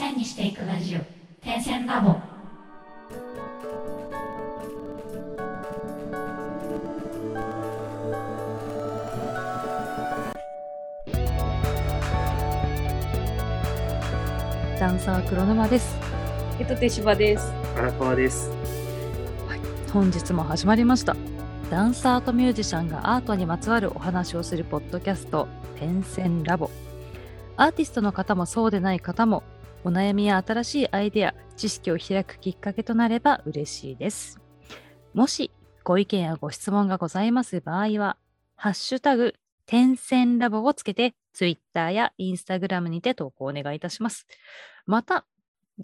線にしていくラジオ点線ラボダンサー黒沼です。えっと、手芝です。荒川です。本日も始まりました。ダンサーとミュージシャンがアートにまつわるお話をするポッドキャスト、点線ラボ。アーティストの方もそうでない方も、お悩みや新しいアイデア、知識を開くきっかけとなれば嬉しいです。もしご意見やご質問がございます場合は、ハッシュタグ、点線ラボをつけて、Twitter や Instagram にて投稿お願いいたします。また、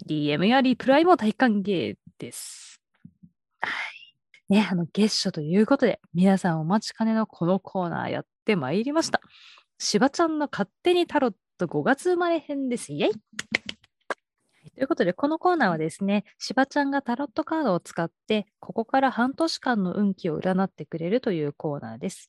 DM やリプライも大歓迎です。はい。ね、あの、月初ということで、皆さんお待ちかねのこのコーナーやってまいりました。しばちゃんの勝手にタロット5月生まれ編です。イェイということで、このコーナーはですね、しばちゃんがタロットカードを使って、ここから半年間の運気を占ってくれるというコーナーです。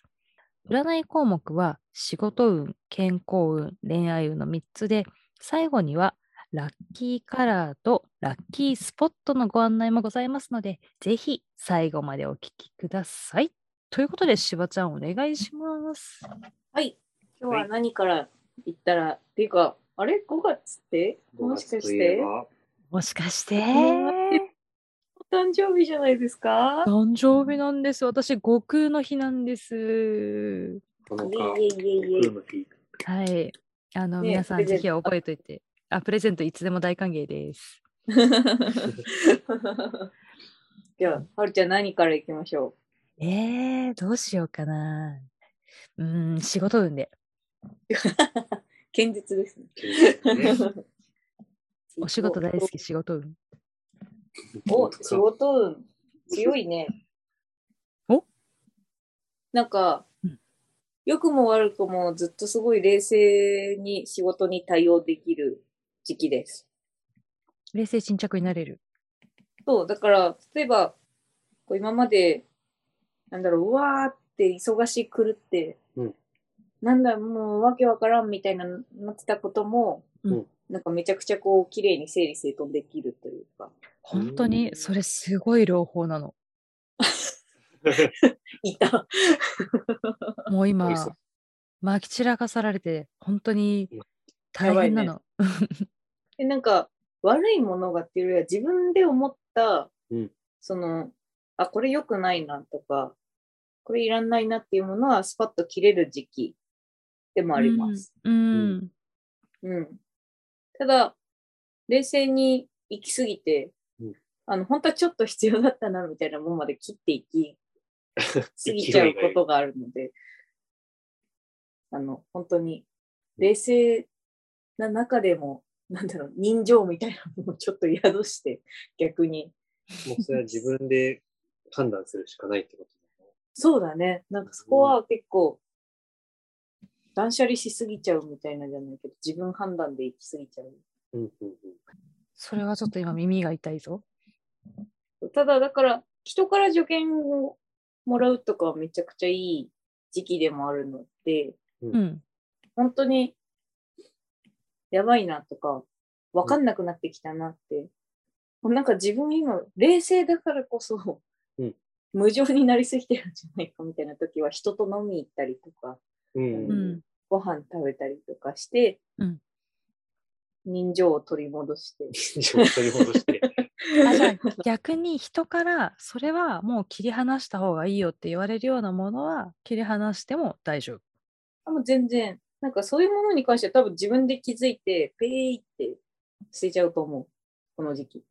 占い項目は、仕事運、健康運、恋愛運の3つで、最後には、ラッキーカラーとラッキースポットのご案内もございますので、ぜひ最後までお聞きください。ということで、しばちゃんお願いします。はい。今日は何から言ったら、っていうか、あれ ?5 月って？もしかして？もしかして、お誕生日じゃないですか？誕生日なんです。私、悟空の日なんです。はい。あの、ね皆さん、ぜひ覚えておいて。あ、プレゼントいつでも大歓迎です。じゃあ、はるちゃん何からいきましょえー、どうしようかな。うーん、仕事運で。う堅実ですね。ねお仕事大好き、仕事運。お、仕事運、強いね。お？なんかうん、良くも悪くもずっとすごい冷静に仕事に対応できる時期です。冷静沈着になれる。そう、だから、例えば、こう今まで、なんだろう、うわーって忙しく狂って、うんなんだ、もうわけわからんみたいななってたことも、うん。なんかめちゃくちゃこう、綺麗に整理整頓できるというか、本当に、うん。それすごい朗報なの。いた。もう今まき散らかさられて、本当にうん。大変なの。で、なんか、悪いものがっていうよりは自分で思った、うん。その、あ、これ良くないなとか、これいらないなっていうものはスパッと切れる時期でもあります。うん。うん。うん。ただ、冷静に行き過ぎて、うんあの、本当はちょっと必要だったな、みたいなものまで切っていき 過ぎちゃうことがあるので、あの、本当に、冷静な中でも、なんだろう、人情みたいなものをちょっと宿して、逆に。もうそれは自分で判断するしかないってことそうだね。なんかそこは結構、断捨離しすぎちゃうみたいなんじゃないけど、自分判断で行き過ぎちゃう。うんうんうん。それはちょっと今耳が痛いぞ。ただ、だから、人から助言をもらうとかはめちゃくちゃいい時期でもあるので、うん。本当に、やばいなとか、わかんなくなってきたなって。なんか自分今、冷静だからこそ、うん無情になりすぎてるんじゃないかみたいな時は、人と飲み行ったりとか、うんううんん。ご飯食べたりとかして、うん人情を取り戻して。情を取り戻して。あじゃあ逆に人からそれはもう切り離した方がいいよって言われるようなものは切り離しても大丈夫。あもう全然、なんかそういうものに関しては多分自分で気づいて、ペーって捨てちゃうと思う。この時期。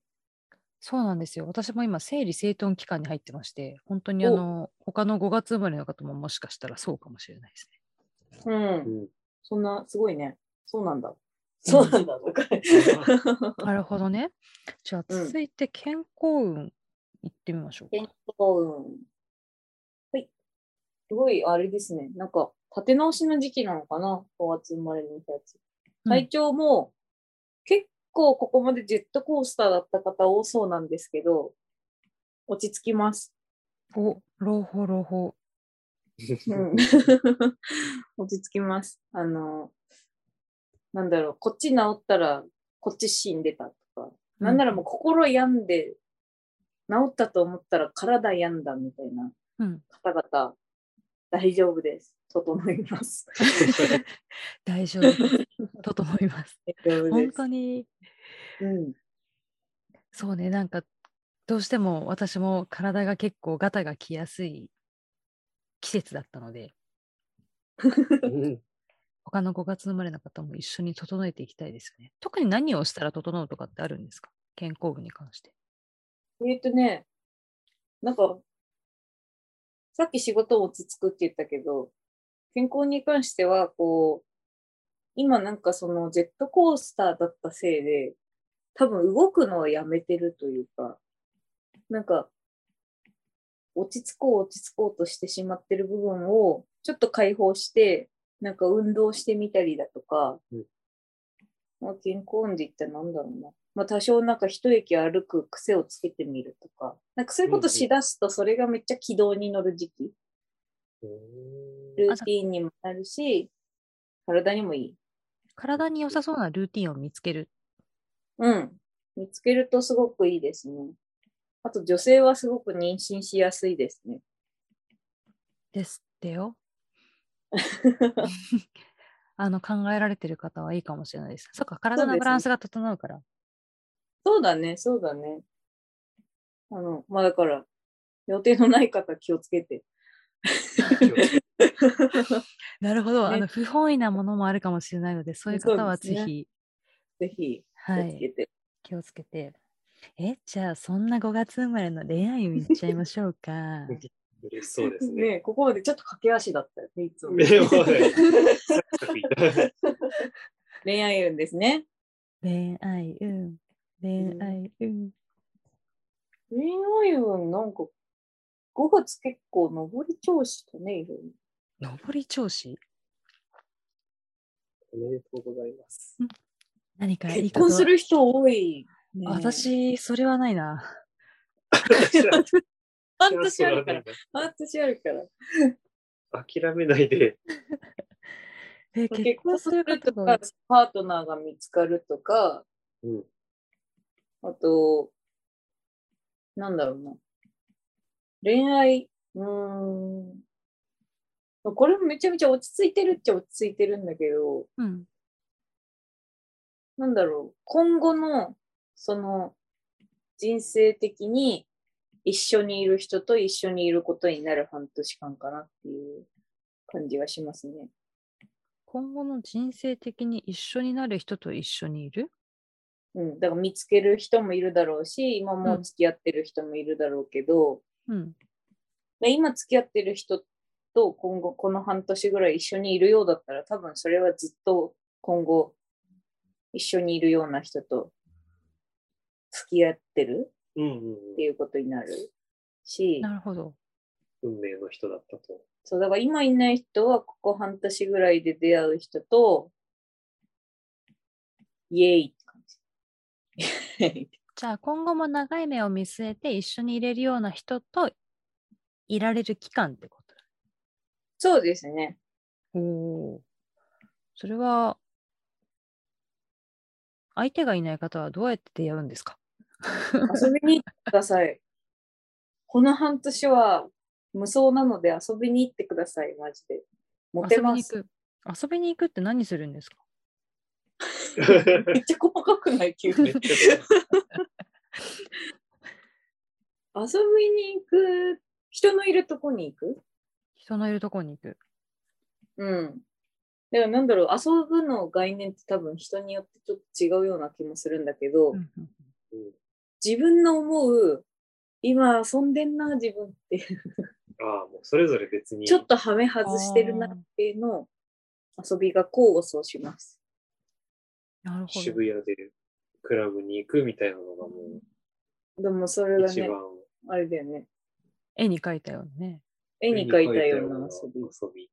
そうなんですよ。私も今整理整頓期間に入ってまして、本当にあおの他の5月生まれの方ももしかしたらそうかもしれないですね。うん。うんそんな、すごいね。そうなんだ。そうなんだ。とか なるほどね。じゃあうん続いて健康運いってみましょうか。健康運。はい。すごい、あれですね。なんか、立て直しの時期なのかな ?5 月生まれの人たち。うん体調も、結構ここまでジェットコースターだった方多そうなんですけど、落ち着きます。お、朗報朗報。うん 落ち着きます。あの、なんだろう、こっち治ったら、ここっち死んでたとか、なんならもう心病んで、治ったと思ったら体病んだみたいなうん、方々、大丈夫です。整います。大丈夫。整います。本す。当に、うん。そうね、なんか、どうしても私も体が結構ガタがきやすい季節だったので、うん他の5月生まれの方も一緒に整えていきたいですよね。特に何をしたら整うとかってあるんですか？健康部に関して。えっとね、なんか、さっき仕事落ち着くって言ったけど、健康に関しては、こう、今なんかそのジェットコースターだったせいで、多分動くのをやめてるというか、なんか、落ち着こう落ち着こうとしてしまってる部分をちょっと解放して、なんか運動してみたりだとか、うんまあ、健康運で言ったらなんだろうな。まあ多少なんか一息歩く癖をつけてみるとか、なんかそういうことしだすとそれがめっちゃ軌道に乗る時期、うんルーティンにもなるし、体にもいい。体に良さそうなルーティンを見つける。うん。見つけるとすごくいいですね。あと女性はすごく妊娠しやすいですね。ですってよ。あの考えられてる方はいいかもしれないです。そっか、体のバランスが整うから。そうだね、そうだね。あの、まあだから、予定のない方気をつけて。なるほど。あねの不本意なものもあるかもしれないので、そういう方はぜひ、ぜひはい、気をつけて。気をつけて。え、じゃあそんな5月生まれの恋愛運いっちゃいましょうか。嬉しそうですね。ねここまでちょっと駆け足だったよね、いつも。恋愛運ですね。恋愛運、恋愛運。恋愛運なんか、5月結構上り調子だね、いろいろ。上り調子？おめでとうございます。何かいい結婚する人多い、ね。私、それはないな。半年あるから。半年あるから。諦めないで。え、結婚すするるとか、パートナーが見つかるとか、うん。あと、なんだろうな。恋愛、うーん。これもめちゃめちゃ落ち着いてるっちゃ落ち着いてるんだけど、うん。なんだろう。今後の、その、人生的に一緒にいる人と一緒にいることになる半年間かなっていう感じはしますね。今後の人生的に一緒になる人と一緒にいる？うん。だから見つける人もいるだろうし、今もう付き合ってる人もいるだろうけど、うん。で今付き合ってる人と今後この半年ぐらい一緒にいるようだったら多分それはずっと今後一緒にいるような人と付き合ってる？っていうことになるし、なるほど。運命の人だったと。そうだから今いない人はここ半年ぐらいで出会う人とイエーイって感じ。じゃあ今後も長い目を見据えて一緒にいれるような人といられる期間ってこと？そうですね。おお。それは、相手がいない方はどうやって出会うんですか？遊びに行ってください。この半年は無双なので遊びに行ってください、マジで。モテます。遊びに行く。遊びに行くって何するんですか？めっちゃ細かくない？急に。遊びに行く、人のいるとこに行く？人のいるところに行く。うん。だからなんだろう、遊ぶの概念って多分人によってちょっと違うような気もするんだけど、うんうん自分の思う、今遊んでんな、自分っていう、ああ、もうそれぞれ別に。ちょっとハメ外してるなっていうのを遊びが交互そうします。なるほど。渋谷でクラブに行くみたいなのがもでもそれうがね、一番あれだよね。絵に描いたようなね。絵に描いたような遊び。遊び。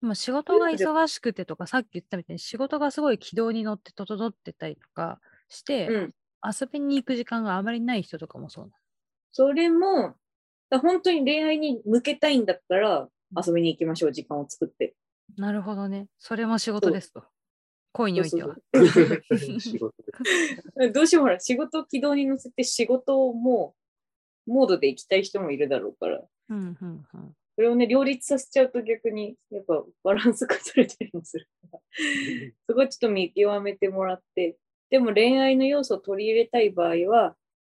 まあ、仕事が忙しくてとか、さっき言ったみたいに仕事がすごい軌道に乗って整ってたりとかして、うん。遊びに行く時間があまりない人とかもそうなそれも、だ本当に恋愛に向けたいんだったら遊びに行きましょう、時間を作って。の。なるほどね。それも仕事ですと。恋においては。仕事で。どうしてもほら、仕事を軌道に乗せて仕事をもう、モードで行きたい人もいるだろうから、うんうんうんそれをね、両立させちゃうと逆に、やっぱバランスが取れたりもするから、そこはちょっと見極めてもらって、でも恋愛の要素を取り入れたい場合は、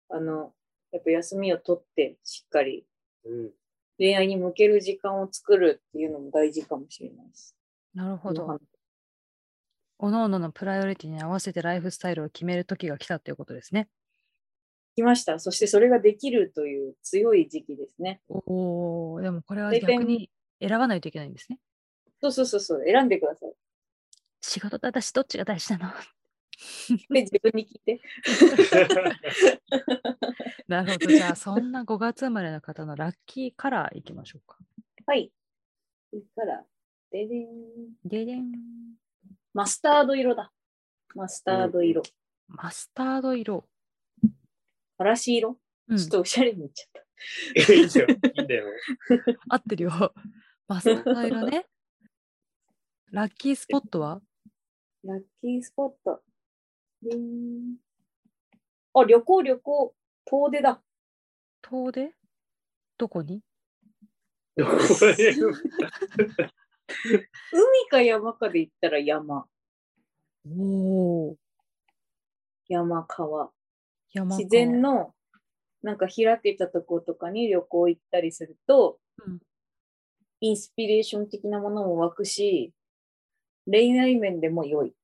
あの、やっぱ休みを取って、しっかりうん。恋愛に向ける時間を作るっていうのも大事かもしれないです。なるほど。おのおののプライオリティに合わせてライフスタイルを決める時が来たということですね。来ました。そしてそれができるという強い時期ですね。おお、でもこれは逆に選ばないといけないんですね。そうそうそうそう、選んでください。仕事と私どっちが大事なの？で、自分に聞いて。なるほど。じゃあ、そんな5月生まれの方のラッキーカラーいきましょうか。はい。そしたら、ででん。ででん。マスタード色だ。マスタード色。マスタード色。からし色うんちょっとおしゃれに言っちゃった。いいんだよ。いいんだよ。合ってるよ。マスタード色ね。ラッキースポットは？ラッキースポット。あ、旅行、旅行。遠出だ。遠出？どこに？海か山かで言ったら山。おお。山、川。山自然の、なんか開けたところとかに旅行行ったりすると、うんインスピレーション的なものも湧くし、恋愛面でも良い。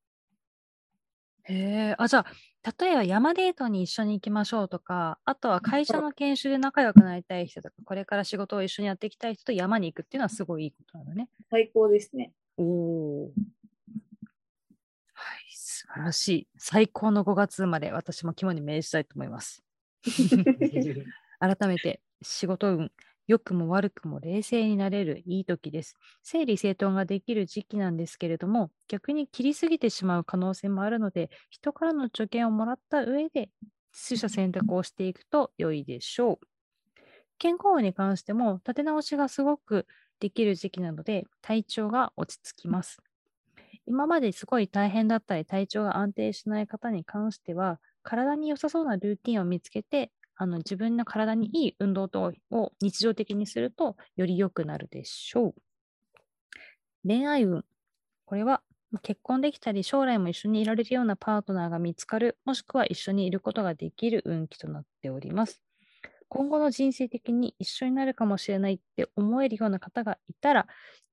へえ。あ、じゃあ、例えば山デートに一緒に行きましょうとか、あとは会社の研修で仲良くなりたい人とか、これから仕事を一緒にやっていきたい人と山に行くっていうのはすごいいいことなんだね。最高ですね。おお。はい、素晴らしい。最高の5月生まれ、私も肝に銘じたいと思います。改めて、仕事運、良くも悪くも冷静になれるいい時です。整理整頓ができる時期なんですけれども、逆に切りすぎてしまう可能性もあるので、人からの助言をもらった上で、取捨選択をしていくと良いでしょう。健康に関しても、立て直しがすごくできる時期なので、体調が落ち着きます。今まですごい大変だったり、体調が安定しない方に関しては、体に良さそうなルーティンを見つけて、あの自分の体にいい運動とを日常的にすると、より良くなるでしょう。恋愛運。これは結婚できたり、将来も一緒にいられるようなパートナーが見つかる、もしくは一緒にいることができる運気となっております。今後の人生的に一緒になるかもしれないって思えるような方がいたら、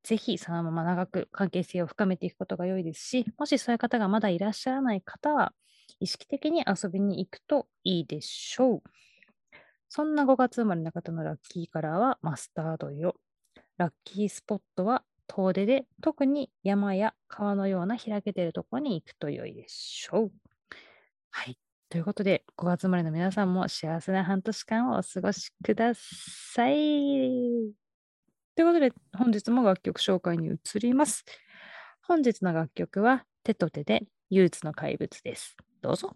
ぜひそのまま長く関係性を深めていくことが良いですし、もしそういう方がまだいらっしゃらない方は、意識的に遊びに行くといいでしょう。そんな5月生まれの方のラッキーカラーはマスタード色。ラッキースポットは遠出で、特に山や川のような開けているところに行くと良いでしょう。はい。ということで、5月生まれの皆さんも幸せな半年間をお過ごしください。ということで、本日も楽曲紹介に移ります。本日の楽曲は、手と手で憂鬱の怪物です。どうぞ。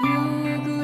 you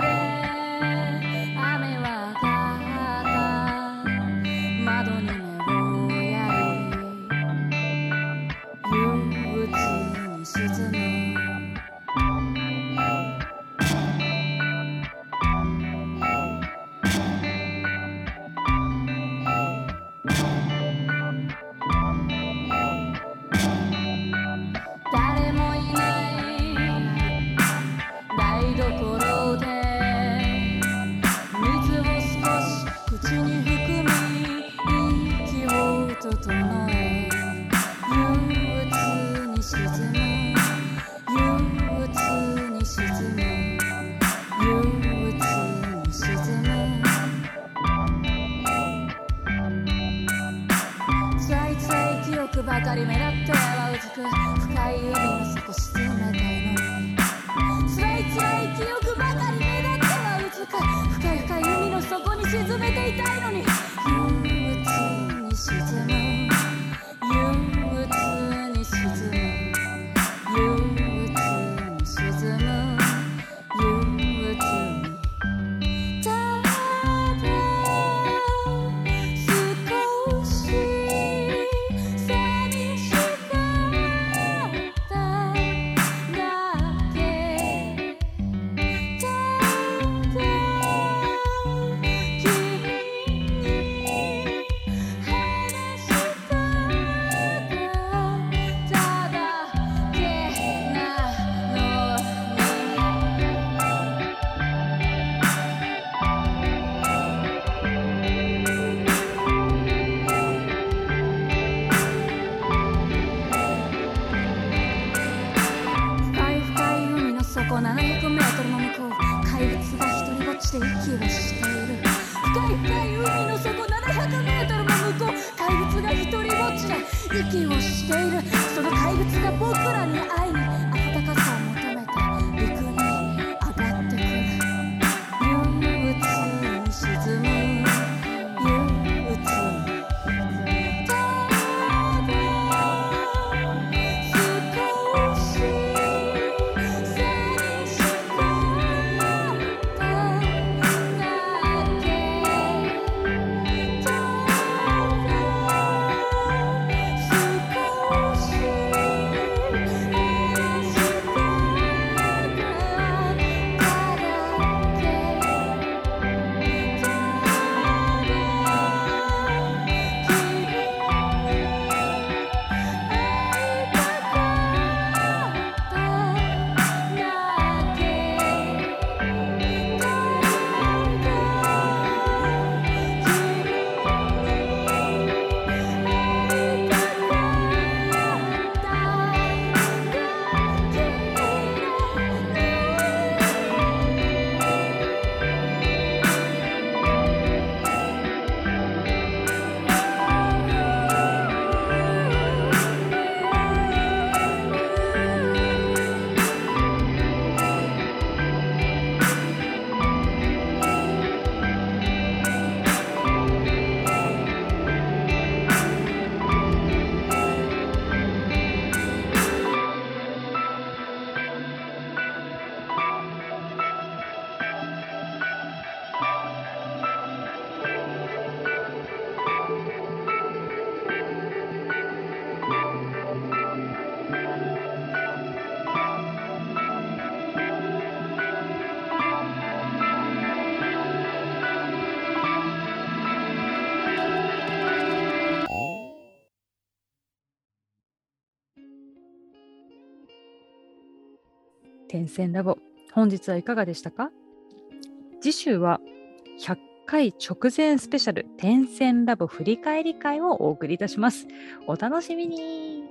点線ラボ。本日はいかがでしたか？次週は100回直前スペシャル点線ラボ振り返り会をお送りいたします。お楽しみに。